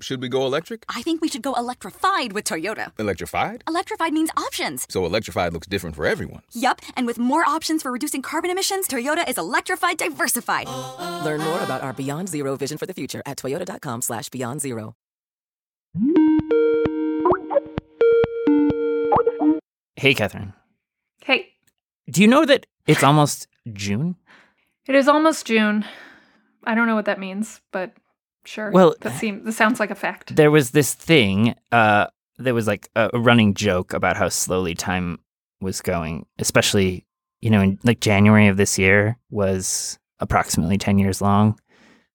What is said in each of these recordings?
Should we go electric? I think we should go electrified with Toyota. Electrified? Electrified means options. So electrified looks different for everyone. Yup, and with more options for reducing carbon emissions, Toyota is electrified diversified. Learn more about our Beyond Zero vision for the future at toyota.com slash beyond zero. Hey, Catherine. Hey, Do you know that it's almost June? it is almost June. I don't know what that means, but sure. Well- that seems that sounds like a fact. There was this thing, uh, there was like a, running joke about how slowly time was going, especially, you know, in like January of this year was approximately 10 years long.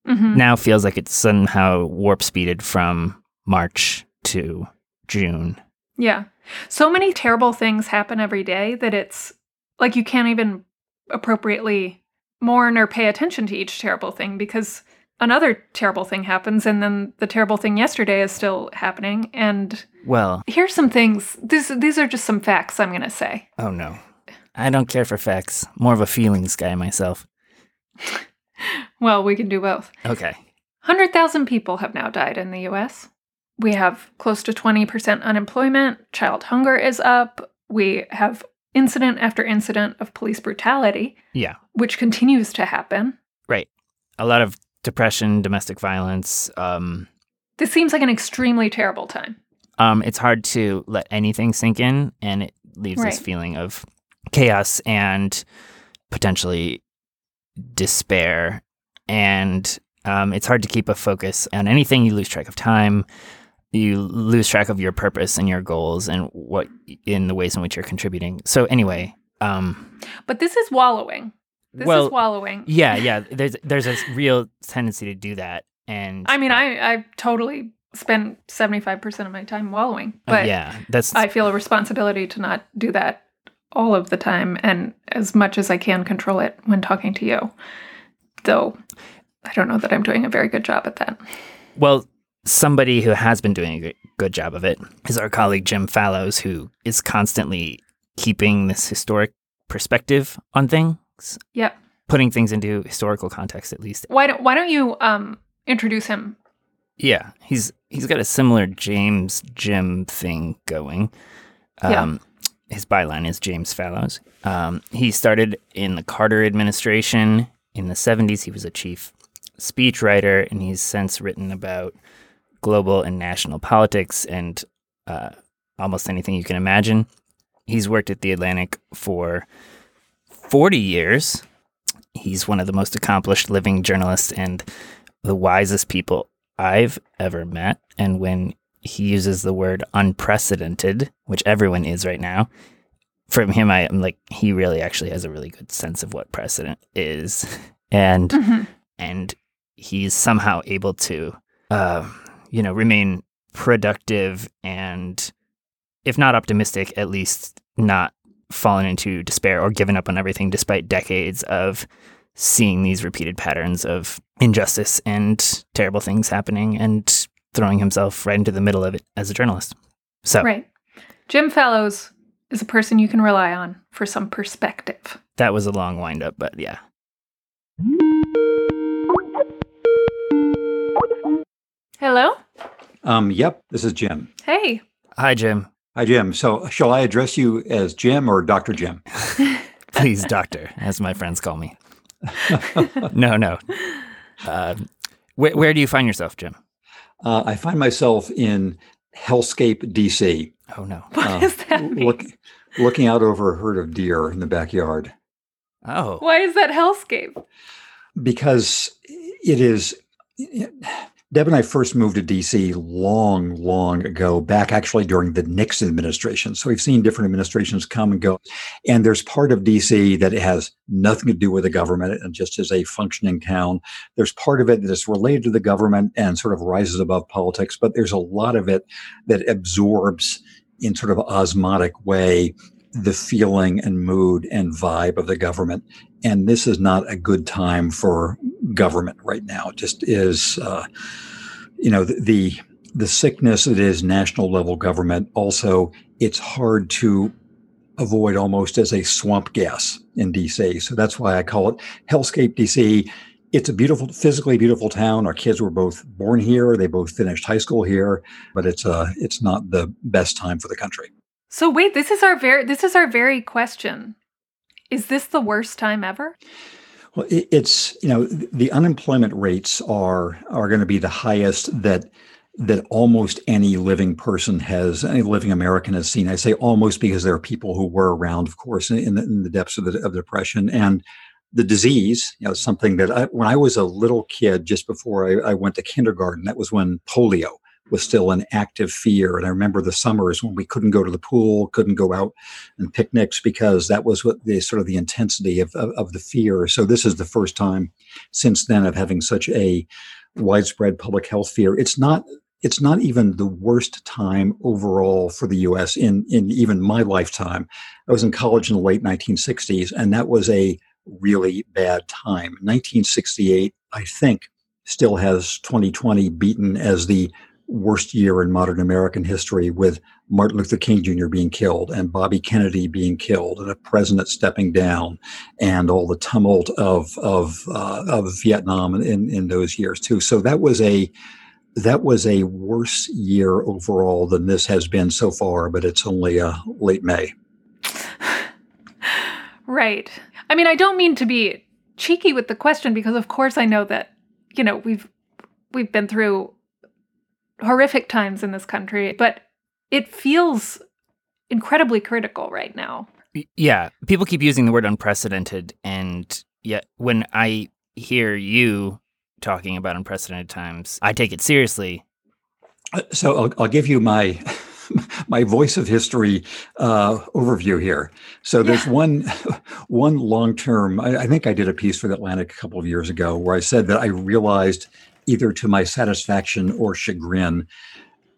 Mhm. Now feels like it's somehow warp speeded from March to June. Yeah. So many terrible things happen every day that it's like you can't even appropriately mourn or pay attention to each terrible thing because another terrible thing happens and then the terrible thing yesterday is still happening and Well, here's some things these these are just some facts I'm going to say. oh no. I don't care for facts. More of a feelings guy myself. Well, we can do both. Okay. 100,000 people have now died in the US. We have close to 20% unemployment. Child hunger is up. We have incident after incident of police brutality, Yeah. which continues to happen. Right. A lot of depression, domestic violence. Um, This seems like an extremely terrible time. um, it's hard to let anything sink in, and it leaves this feeling of chaos and potentially despair. And um, it's hard to keep a focus on anything. You lose track of time. You lose track of your purpose and your goals and what in the ways in which you're contributing. So anyway, um, But this is wallowing. This Well, is wallowing. yeah, yeah. There's there's a real tendency to do that, and I mean, I, I totally spend 75% of my time wallowing, uh, but yeah, that's I feel a responsibility to not do that all of the time and as much as I can control it when talking to you. Though I don't know that I'm doing a very good job at that. Well, somebody who has been doing a good- job of it is our colleague Jim Fallows, who is constantly keeping this historic perspective on things, Yep. putting things into historical context at least. Why don't Why don't you um introduce him? Yeah, he's he's got a similar James Jim thing going. Yeah. Um, His byline is James Fallows. Um, he started in the Carter administration in the 70s. He was a chief speechwriter, and he's since written about global and national politics and uh, almost anything you can imagine. He's worked at The Atlantic for 40 years. He's one of the most accomplished living journalists and the wisest people I've ever met. And when he uses the word unprecedented, which everyone is right now, from him, I am like, he really actually has a really good sense of what precedent is. And, Mhm. and he's somehow able to, uh, you know, remain productive and, if not optimistic, at least not fallen into despair or given up on everything despite decades of seeing these repeated patterns of injustice and terrible things happening and throwing himself right into the middle of it as a journalist. So Right. Jim Fallows is a person you can rely on for some perspective. that was a long windup, but yeah. Hello. Um, yep, this is Jim. Hey. Hi, Jim. Hi, Jim. So, shall I address you as Jim or Dr. Jim? Please, doctor, as my friends call me. no, no. Uh, where, where do you find yourself, Jim? Uh, I find myself in Hellscape, DC, Oh, no. What Uh, does that mean? look, looking out over a herd of deer in the backyard Oh, Why is that hellscape? because it is. Deb and I first moved to DC long, long ago, back actually during the Nixon administration. So we've seen different administrations come and go. And there's part of DC that has nothing to do with the government and just is a functioning town. There's part of it that is related to the government and sort of rises above politics, but there's a lot of it that absorbs in sort of osmotic way the feeling and mood and vibe of the government. And this is not a good time for government right now. It just is, uh, you know, the, the sickness that is national level government. Also, it's hard to avoid almost as a swamp gas in DC. So that's why I call it Hellscape DC. it's a beautiful, physically beautiful town. Our kids were both born here. They both finished high school here, but it's uh, it's not the best time for the country. So wait, this is our very this is our very question. Is this the worst time ever? Well, it's you know the unemployment rates are are going to be the highest that that almost any living person has, any living American has seen. I say almost because there are people who were around, of course, in the, in the depths of the of depression and the disease. You know, something that I, when I was a little kid, just before I, I went to kindergarten, that was when polio was still an active fear. And I remember the summers when we couldn't go to the pool, couldn't go out and picnics because that was what the sort of the intensity of, of, of the fear. So this is the first time since then of having such a widespread public health fear. It's not it's not even the worst time overall for the US in, in even my lifetime. I was in college in the late 1960s, and that was a really bad time. 1968, I think, still has 2020 beaten as the worst year in modern American history with Martin Luther King Jr. being killed and Bobby Kennedy being killed and a president stepping down and all the tumult of of uh, of Vietnam in, in those years too. So that was a that was a worse year overall than this has been so far, but it's only uh, late May. right. I mean, I don't mean to be cheeky with the question because, of course, I know that you know we've we've been through horrific times in this country, but it feels incredibly critical right now. Yeah, people keep using the word unprecedented, and yet when I hear you talking about unprecedented times, I take it seriously. Uh, so I'll, I'll give you my my voice of history uh, overview here. So there's yeah. one one long term. I, I, think I did a piece for the Atlantic a couple of years ago where I said that I realized either to my satisfaction or chagrin,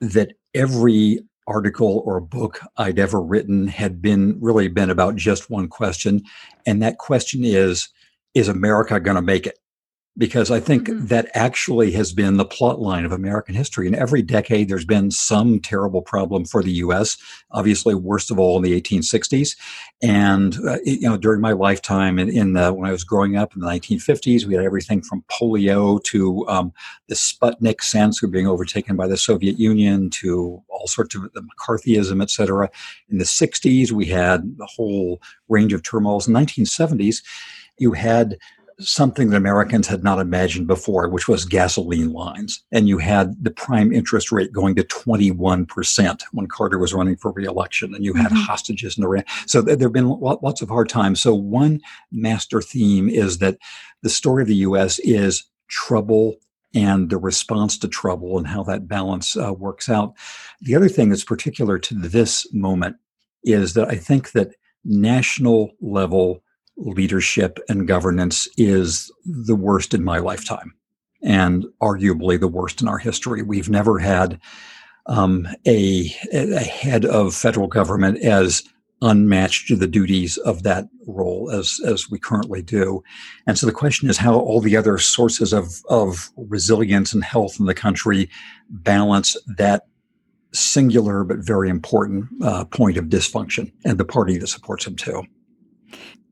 that every article or book I'd ever written had been really been about just one question. And that question is Is America going to make it? Because I think mm-hmm. that actually has been the plot line of American history. In every decade, there's been some terrible problem for the U.S. Obviously, worst of all in the 1860s, and uh, you know during my lifetime in, in the, when I was growing up in the 1950s, we had everything from polio to um, the Sputnik sense of being overtaken by the Soviet Union to all sorts of the McCarthyism, et cetera. In the 60s, we had the whole range of turmoils. In the 1970s, you had something that Americans had not imagined before, which was gasoline lines. And you had the prime interest rate going to 21% when Carter was running for reelection, and you had mm-hmm. hostages in Iran. So there have been lots of hard times. So, one master theme is that the story of the U.S. is trouble and the response to trouble and how that balance uh, works out. The other thing that's particular to this moment is that I think that national level leadership and governance is the worst in my lifetime and arguably the worst in our history. We've never had um, a, a head of federal government as unmatched to the duties of that role as as we currently do. And so the question is how all the other sources of of resilience and health in the country balance that singular but very important uh, point of dysfunction and the party that supports him too.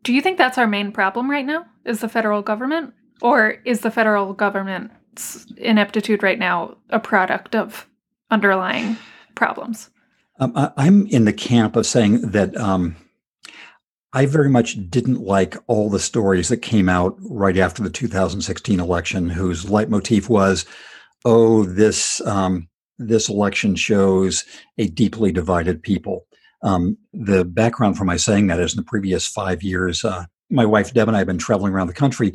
Do you think that's our main problem right now? Is the federal government? Or is the federal government's ineptitude right now a product of underlying problems? Um, I, am in the camp of saying that um, I very much didn't like all the stories that came out right after the 2016 election, whose leitmotif was, "Oh, this um, this election shows a deeply divided people." Um, the background for my saying that is in the previous five years, uh, my wife Deb and I have been traveling around the country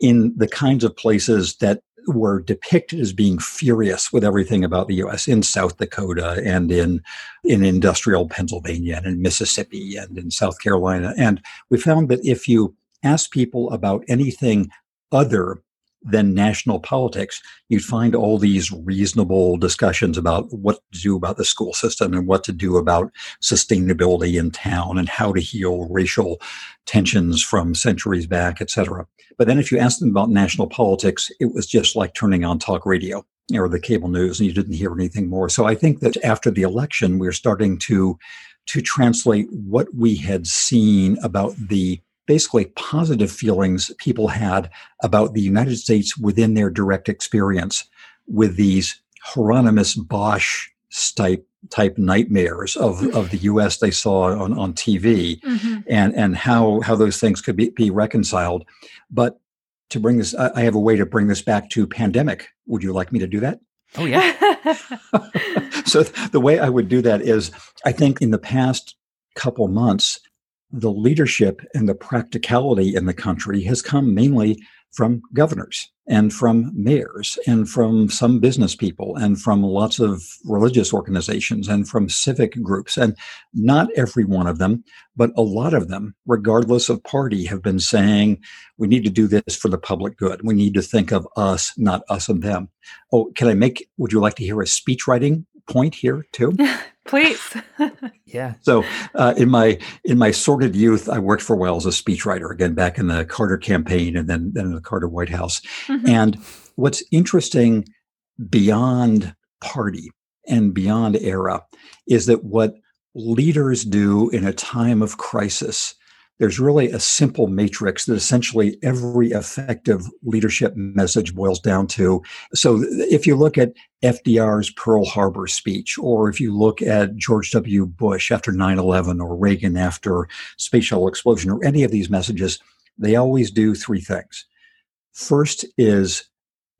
in the kinds of places that were depicted as being furious with everything about the U.S. in South Dakota and in in industrial Pennsylvania and in Mississippi and in South Carolina. And we found that if you ask people about anything other than national politics, you'd find all these reasonable discussions about what to do about the school system and what to do about sustainability in town and how to heal racial tensions from centuries back, et cetera. But then if you asked them about national politics, it was just like turning on talk radio or the cable news and you didn't hear anything more. So I think that after the election, we're starting to to translate what we had seen about the basically positive feelings people had about the United States within their direct experience with these Hieronymus Bosch type type nightmares of, of the US they saw on, on TV Mm-hmm. and, and how, how those things could be, be reconciled. But to bring this, I have a way to bring this back to pandemic. Would you like me to do that? Oh yeah. so th- the way I would do that is I think in the past couple months, the leadership and the practicality in the country has come mainly from governors and from mayors and from some business people and from lots of religious organizations and from civic groups. And not every one of them, but a lot of them, regardless of party, have been saying we need to do this for the public good. We need to think of us, not us and them. Oh, can I make, would you like to hear a speech writing point here too? Please. yeah. So, uh, in my in my sordid youth, I worked for a while as a speechwriter. Again, back in the Carter campaign, and then then in the Carter White House. Mhm. And what's interesting beyond party and beyond era is that what leaders do in a time of crisis. There's really a simple matrix that essentially every effective leadership message boils down to. So, if you look at FDR's Pearl Harbor speech, or if you look at George W. Bush after 9 11, or Reagan after space shuttle explosion, or any of these messages, they always do three things. First is,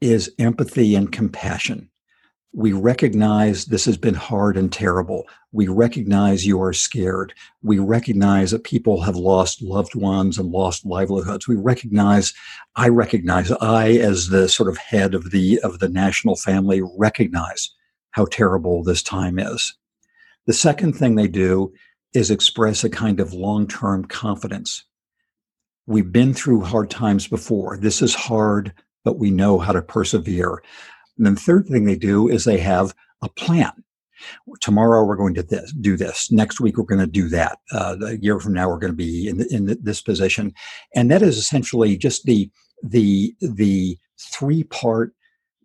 is empathy and compassion. We recognize this has been hard and terrible. We recognize you are scared. We recognize that people have lost loved ones and lost livelihoods. We recognize, I recognize, I as the sort of head of the of the national family recognize how terrible this time is. The second thing they do is express a kind of long-term confidence. We've been through hard times before. This is hard, but we know how to persevere. And then the third thing they do is they have a plan. Tomorrow we're going to this, do this. Next week we're going to do that. Uh, a year from now we're going to be in, in this position, and that is essentially just the the the three part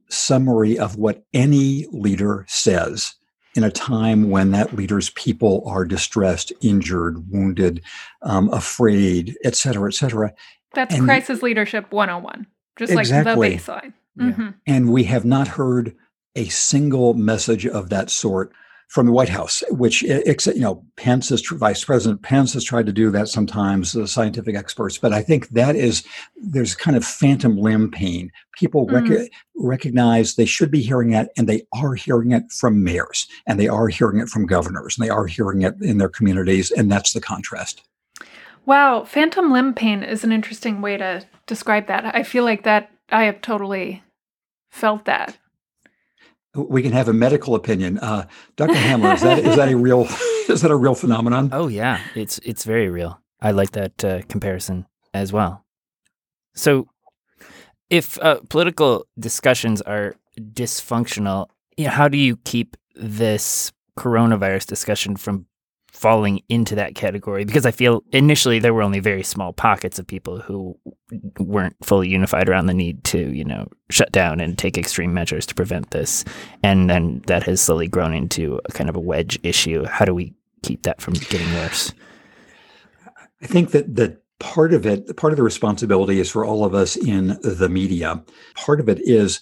summary of what any leader says in a time when that leader's people are distressed, injured, wounded, um, afraid, et cetera, et cetera. That's And- crisis leadership 101, just Exactly. like the baseline. Mhm. And we have not heard a single message of that sort from the White House, which, ex- you know, Pence is, Vice President Pence has tried to do that sometimes, the scientific experts. But I think that is, there's kind of phantom limb pain. People rec- recognize they should be hearing it, and they are hearing it from mayors, and they are hearing it from governors, and they are hearing it in their communities. And that's the contrast. Wow, phantom limb pain is an interesting way to describe that. I feel like that I have totally felt that. We can have a medical opinion. Uh, Dr. Hamblin, is that, is that a real, is that a real phenomenon? Oh yeah, it's it's very real. I like that uh, comparison as well. So, if uh, political discussions are dysfunctional, you know, how do you keep this coronavirus discussion from falling into that category? Because I feel initially there were only very small pockets of people who weren't fully unified around the need to, you know, shut down and take extreme measures to prevent this, and then that has slowly grown into a kind of a wedge issue. How do we keep that from getting worse? I think that that part of it, part of the responsibility is for all of us in the media. Part of it is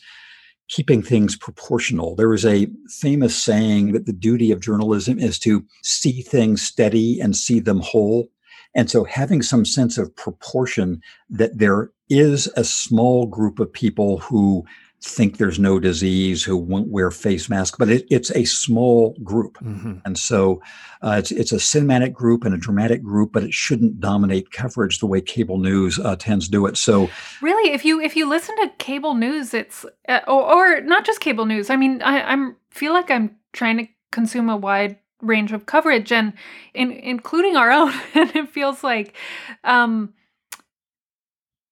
keeping things proportional. There is a famous saying that the duty of journalism is to see things steady and see them whole. And so having some sense of proportion that there is a small group of people who think there's no disease, who won't wear face masks, but it, it's a small group. Mm-hmm. And so uh, it's it's a cinematic group and a dramatic group, but it shouldn't dominate coverage the way cable news uh, tends to do it. So Really, if you if you listen to cable news, it's uh, or, or not just cable news. I mean, I, I'm feel like I'm trying to consume a wide range of coverage, and in, including our own. And it feels like um,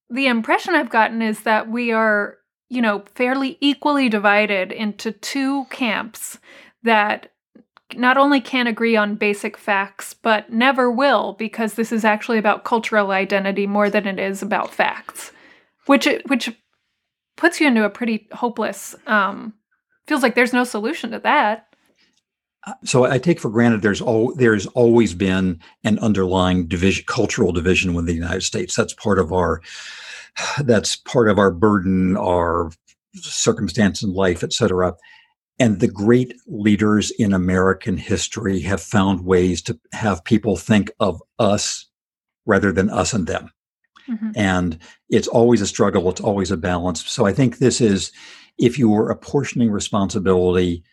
the impression I've gotten is that we are, you know, fairly equally divided into two camps that not only can't agree on basic facts, but never will, because this is actually about cultural identity more than it is about facts, which which puts you into a pretty hopeless. Um, feels like there's no solution to that. so I take for granted there's all there's always been an underlying division, cultural division within the United States. That's part of our that's part of our burden, our circumstance in life, et cetera. And the great leaders in American history have found ways to have people think of us rather than us and them. Mm-hmm. And it's always a struggle, it's always a balance. So I think this is, if you were apportioning responsibility,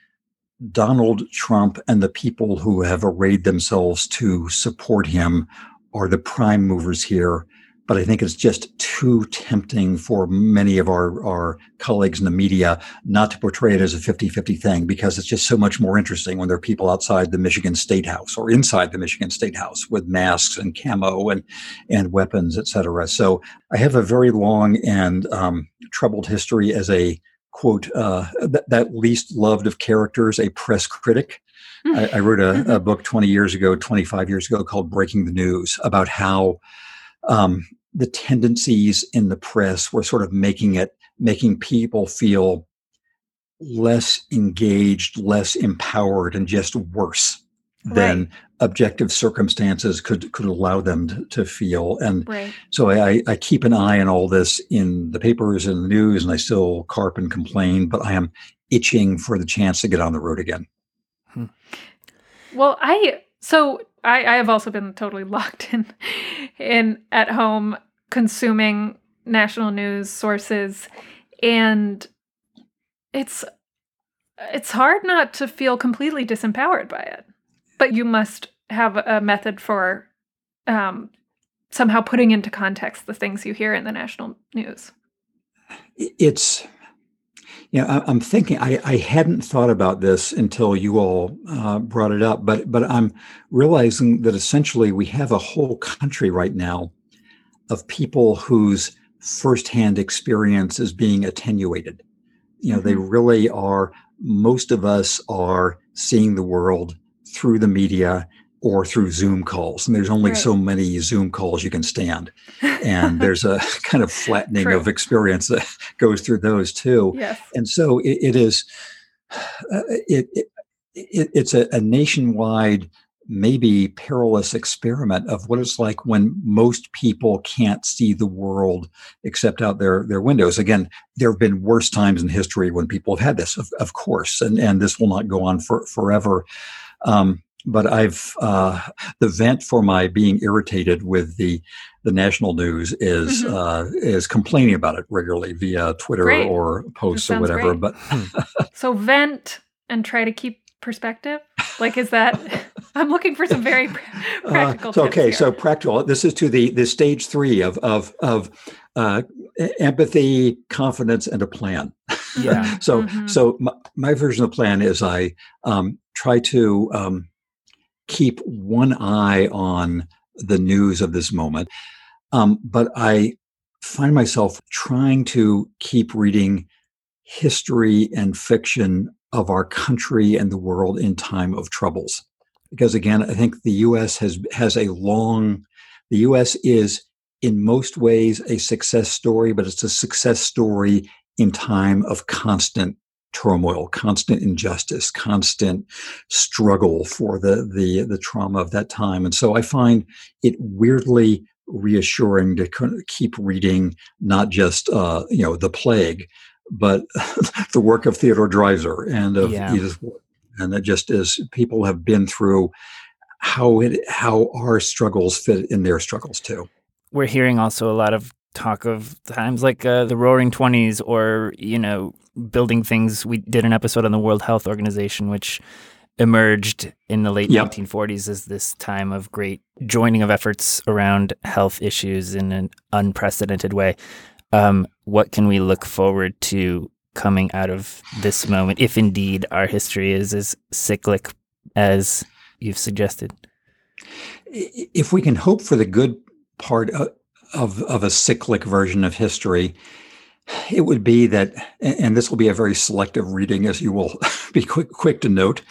Donald Trump and the people who have arrayed themselves to support him are the prime movers here but I think it's just too tempting for many of our, our colleagues in the media not to portray it as a 50 50 thing because it's just so much more interesting when there are people outside the Michigan State House or inside the Michigan State House with masks and camo and, and weapons, et cetera. So I have a very long and um, troubled history as a quote, uh, th- that least loved of characters, a press critic. I, I, wrote a, a mm-hmm. book 20 years ago, 25 years ago called Breaking the News about how um, the tendencies in the press were sort of making it making people feel less engaged, less empowered, and just worse than objective circumstances could could allow them to, to feel. And right. so I, I keep an eye on all this in the papers and the news, and I still carp and complain, but I am itching for the chance to get on the road again. Hmm. Well, I so I, I have also been totally locked in in at home consuming national news sources. And it's it's hard not to feel completely disempowered by it. But you must have a method for um, somehow putting into context the things you hear in the national news. It's you know i'm thinking i, I hadn't thought about this until you all uh, brought it up but but i'm realizing that essentially we have a whole country right now of people whose firsthand experience is being attenuated. You know, mm-hmm. they really are, most of us are seeing the world through the media or through Zoom calls. And there's only right. so many Zoom calls you can stand. And there's a kind of flattening True. of experience that goes through those too. Yes. And so it, it is, uh, it, it, it, it's a, a nationwide maybe perilous experiment of what it's like when most people can't see the world except out their their windows. Again, there have been worse times in history when people have had this, of, of course, and and this will not go on for forever. Um, but I've uh, the vent for my being irritated with the the national news is mm-hmm. uh, is complaining about it regularly via Twitter great. or posts or whatever. Great. But so vent and try to keep perspective? Like, is that? I'm looking for some very uh, practical. Uh, so, okay, here. so practical. This is to the the stage three of of of uh, empathy, confidence, and a plan. Yeah. so mm-hmm. so my, my, version of the plan is I um, try to um, keep one eye on the news of this moment, um, but I find myself trying to keep reading history and fiction of our country and the world in time of troubles. Because again, I think the US has has a long the US is in most ways a success story, but it's a success story in time of constant turmoil, constant injustice, constant struggle for the the the trauma of that time. And so I find it weirdly reassuring to keep reading not just uh, you know the plague, but the work of Theodore Dreiser and of yeah. Edith and it just is people have been through how it how our struggles fit in their struggles too. We're hearing also a lot of talk of times like uh, the Roaring Twenties, or you know, building things. We did an episode on the World Health Organization, which emerged in the late yep. 1940s as this time of great joining of efforts around health issues in an unprecedented way. Um, what can we look forward to coming out of this moment, if indeed our history is as cyclic as you've suggested? If we can hope for the good part of, of, of a cyclic version of history, it would be that, and this will be a very selective reading, as you will be quick, quick to note.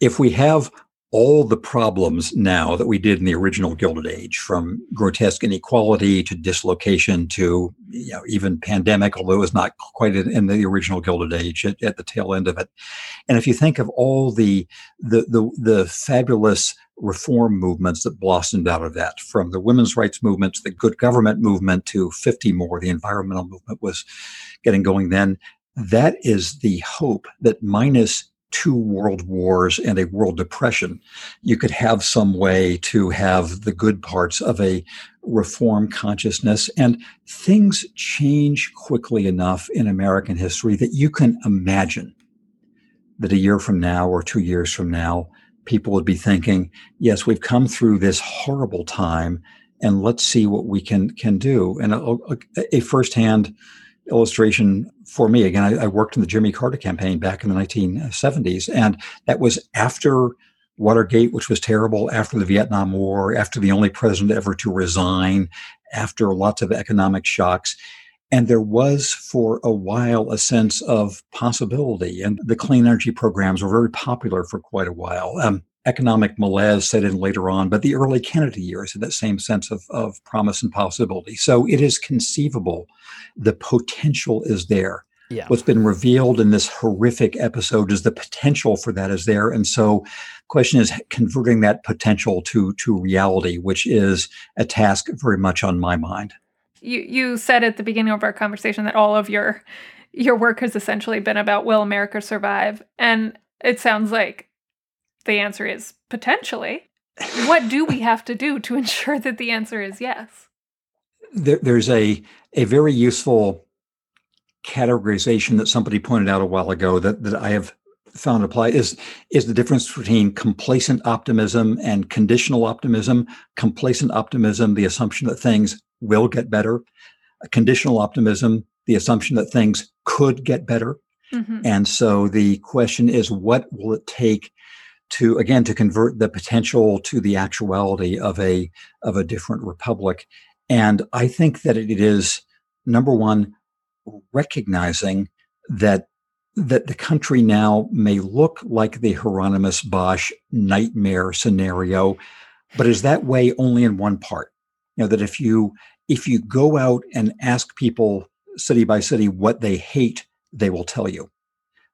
If we have all the problems now that we did in the original Gilded Age, from grotesque inequality to dislocation to you know, even pandemic, although it was not quite in the original Gilded Age at, at the tail end of it. And if you think of all the the the, the fabulous reform movements that blossomed out of that, from the women's rights movement to the good government movement to 50 more, the environmental movement was getting going then. That is the hope that minus two world wars and a world depression, you could have some way to have the good parts of a reform consciousness. And things change quickly enough in American history that you can imagine that a year from now or two years from now, people would be thinking, yes, we've come through this horrible time and let's see what we can, can do. And a, a, a firsthand illustration for me. Again, I, I, worked in the Jimmy Carter campaign back in the 1970s, and that was after Watergate, which was terrible, after the Vietnam War, after the only president ever to resign, after lots of economic shocks. And there was for a while a sense of possibility, and the clean energy programs were very popular for quite a while. Um, economic malaise set in later on, but the early Kennedy years had that same sense of, of promise and possibility. So it is conceivable. The potential is there. Yeah. What's been revealed in this horrific episode is the potential for that is there. And so the question is converting that potential to to reality, which is a task very much on my mind. You you said at the beginning of our conversation that all of your your work has essentially been about will America survive? And it sounds like the answer is potentially. what do we have to do to ensure that the answer is yes? There, there's a a very useful categorization that somebody pointed out a while ago that, that I have found apply is is the difference between complacent optimism and conditional optimism. Complacent optimism, the assumption that things will get better. Conditional optimism, the assumption that things could get better. Mm-hmm. And so the question is, what will it take to again to convert the potential to the actuality of a of a different republic and i think that it is number one recognizing that that the country now may look like the Hieronymus Bosch nightmare scenario, but is that way only in one part. You know, that if you if you go out and ask people city by city what they hate, they will tell you.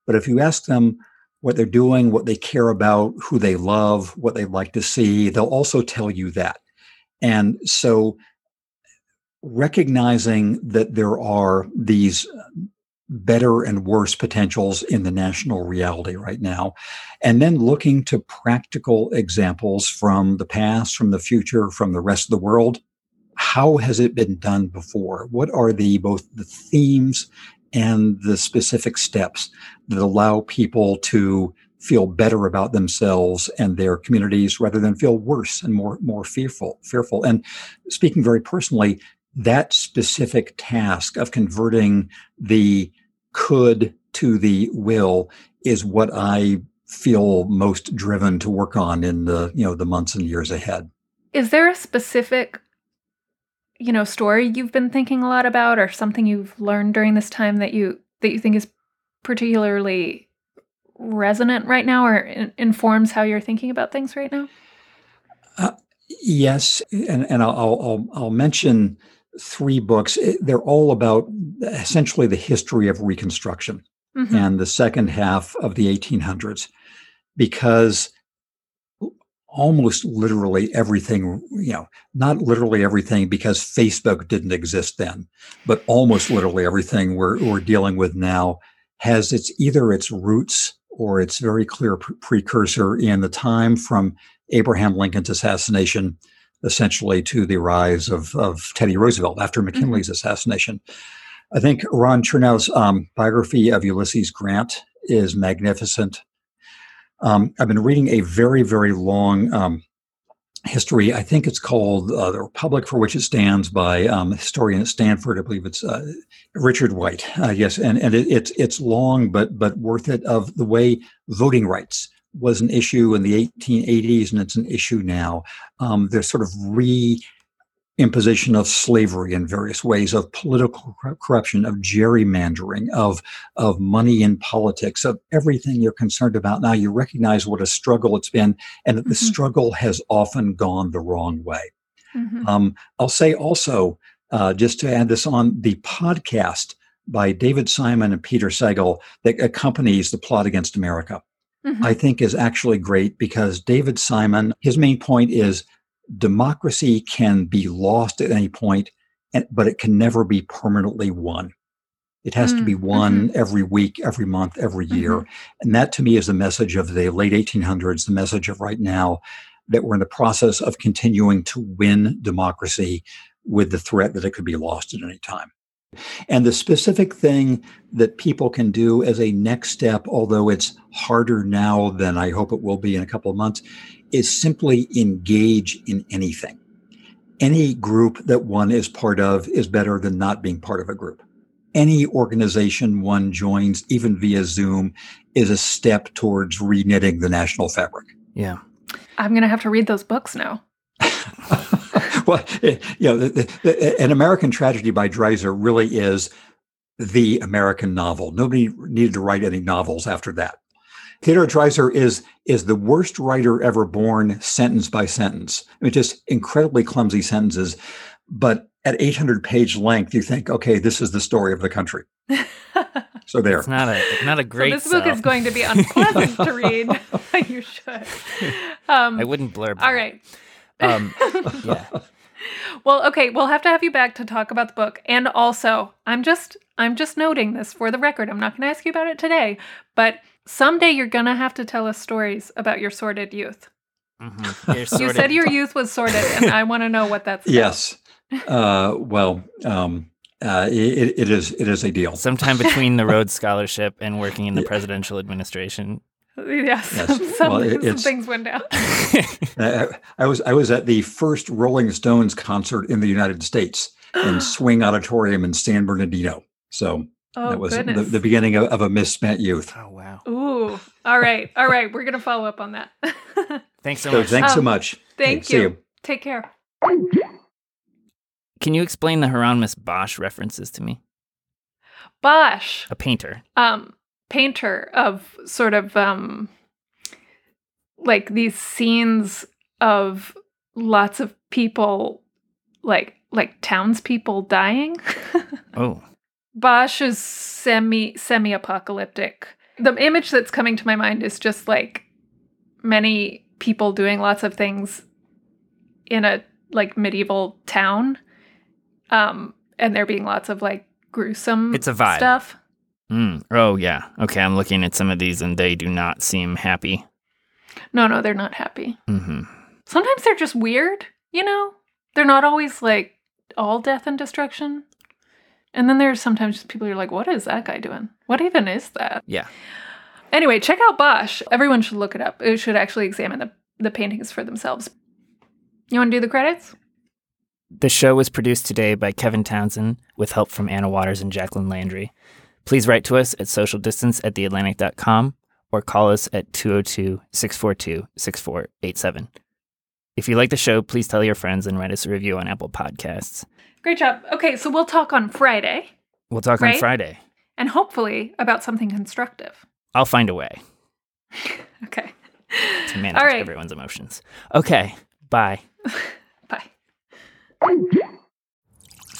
But if you ask them what they're doing, what they care about, who they love, what they'd like to see. They'll also tell you that. And so recognizing that there are these uh, better and worse potentials in the national reality right now, and then looking to practical examples from the past, from the future, from the rest of the world. How has it been done before? What are the both the themes and the specific steps that allow people to feel better about themselves and their communities rather than feel worse and more more fearful fearful. And speaking very personally that specific task of converting the could to the will is what i feel most driven to work on in the you know the months and years ahead. Is there a specific you know story you've been thinking a lot about or something you've learned during this time that you that you think is particularly resonant right now or in- informs how you're thinking about things right now uh, yes and and I'll, I'll i'll mention three books they're all about essentially the history of reconstruction mm-hmm. and the second half of the 1800s because almost literally everything, you know, not literally everything because Facebook didn't exist then, but almost literally everything we're, we're dealing with now has its either its roots or its very clear pre- precursor in the time from Abraham Lincoln's assassination essentially to the rise of, of Teddy Roosevelt after mm-hmm. McKinley's mm-hmm. assassination. I think Ron Chernow's um, biography of Ulysses Grant is magnificent. Um, I've been reading a very, very long um, history. I think it's called uh, The Republic for Which It Stands by um, historian at Stanford. I believe it's uh, Richard White. Uh, yes, and, and it, it's it's long, but but worth it. Of the way voting rights was an issue in the 1880s, and it's an issue now. Um, they're sort of re imposition of slavery in various ways, of political corruption, of gerrymandering, of, of money in politics, of everything you're concerned about now, you recognize what a struggle it's been and that the Mhm. struggle has often gone the wrong way. Mhm. Um, I'll say also, uh, just to add this on, the podcast by David Simon and Peter Sagal that accompanies the plot against America, Mhm. I think is actually great because David Simon, his main point is democracy can be lost at any point, and, but it can never be permanently won. It has to be Mm, won every week, every month, every year. Mhm. And that to me is the message of the late 1800s, the message of right now, that we're in the process of continuing to win democracy with the threat that it could be lost at any time. And the specific thing that people can do as a next step, although it's harder now than I hope it will be in a couple of months, is simply engage in anything. Any group that one is part of is better than not being part of a group. Any organization one joins, even via Zoom, is a step towards reknitting the national fabric. Yeah. I'm gonna have to read those books now. well, eh, you know, the, the, the, an American tragedy by Dreiser really is the American novel. Nobody needed to write any novels after that. Theodore Dreiser is is the worst writer ever born, sentence by sentence. I mean, just incredibly clumsy sentences, but at 800 page length, you think, okay, this is the story of the country. So there. It's not a not a great. so this book sell. is going to be unpleasant to read. you should. Um, I wouldn't blurb. all right. Um, yeah. Well, okay, we'll have to have you back to talk about the book. And also, I'm just I'm just noting this for the record. I'm not going to ask you about it today, but someday you're going to have to tell us stories about your sordid youth. Mhm. You're You said your youth was sordid, and I want to know what that's about. Yes. Uh, well, um, uh, it, it is it is a deal. sometime between the Rhodes Scholarship and working in the presidential administration. Yes. Yes. Some, Well, it- some things went down. I, I was I was at the first Rolling Stones concert in the United States in Swing Auditorium in San Bernardino. So Oh, that was the, the beginning of, of a misspent youth. oh wow! Ooh. All right. All right. We're going to follow up on that. Thanks so So much. thanks so Um, much. Thank See you. Take care. Can you explain the Hieronymus Bosch references to me? Bosch. A painter. um painter of sort of um like these scenes of lots of people like like townspeople dying. Oh, Bosch is semi semi apocalyptic. The image that's coming to my mind is just like many people doing lots of things in a like medieval town. Um and there being lots of like gruesome It's a vibe. stuff. Mm. oh yeah. Okay, I'm looking at some of these and they do not seem happy. No, no, they're not happy. hmm Sometimes they're just weird, you know? They're not always like all death and destruction. And then there's sometimes just people who are like, what is that guy doing? What even is that? Yeah. Anyway, check out Bosch. Everyone should look it up. It should actually examine the, the paintings for themselves. You want to do the credits? The show was produced today by Kevin Townsend with help from Anna Waters and Jacqueline Landry. Please write to us at socialdistance at theatlantic.com or call us at 202 642 6487. If you like the show, please tell your friends and write us a review on Apple Podcasts. Great job. Okay, so we'll talk on Friday We'll talk on Friday. and hopefully about something constructive. I'll find a way Okay. to manage right. everyone's emotions. Okay, bye. Bye.